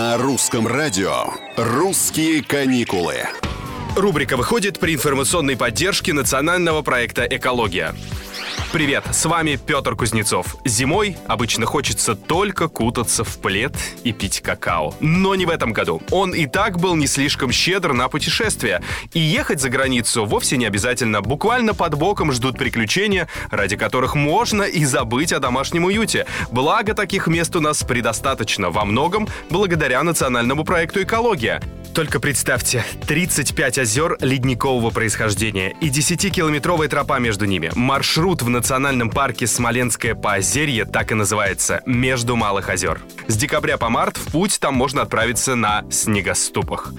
На русском радио «Русские каникулы». Рубрика выходит при информационной поддержке национального проекта «Экология». Привет, с вами Петр Кузнецов. Зимой обычно хочется только кутаться в плед и пить какао. Но не в этом году. Он и так был не слишком щедр на путешествия. И ехать за границу вовсе не обязательно. Буквально под боком ждут приключения, ради которых можно и забыть о домашнем уюте. Благо, таких мест у нас предостаточно. Во многом благодаря национальному проекту «Экология». Только представьте, 35 озер ледникового происхождения и 10-километровая тропа между ними. Маршрут в национальном парке Смоленское поозерье так и называется «Между малых озер». С декабря по март в путь там можно отправиться на снегоступах.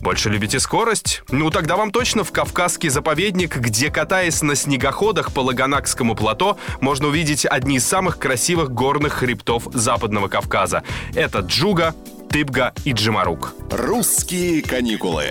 Больше любите скорость? Ну тогда вам точно в Кавказский заповедник, где, катаясь на снегоходах по Лаганакскому плато, можно увидеть одни из самых красивых горных хребтов Западного Кавказа. Это Джуга, Тыбга и Джимарук. «Русские каникулы».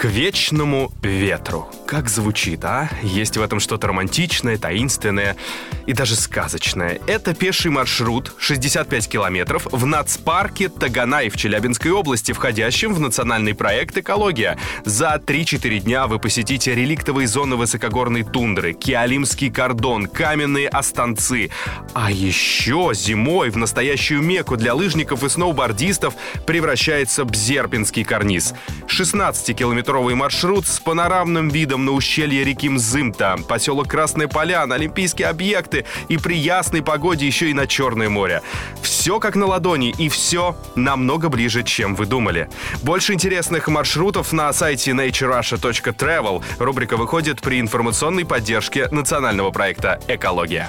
К вечному ветру. Как звучит, а? Есть в этом что-то романтичное, таинственное и даже сказочное. Это пеший маршрут 65 километров в нацпарке Таганай в Челябинской области, входящем в национальный проект «Экология». За 3-4 дня вы посетите реликтовые зоны высокогорной тундры, Киалимский кордон, каменные останцы. А еще зимой в настоящую меку для лыжников и сноубордистов превращается Бзерпинский карниз. 16-километровый маршрут с панорамным видом на ущелье реки Мзымта, поселок Красная Поляна, Олимпийские объекты и при ясной погоде еще и на Черное море. Все как на ладони и все намного ближе, чем вы думали. Больше интересных маршрутов на сайте naturerussia.travel. Рубрика выходит при информационной поддержке национального проекта «Экология».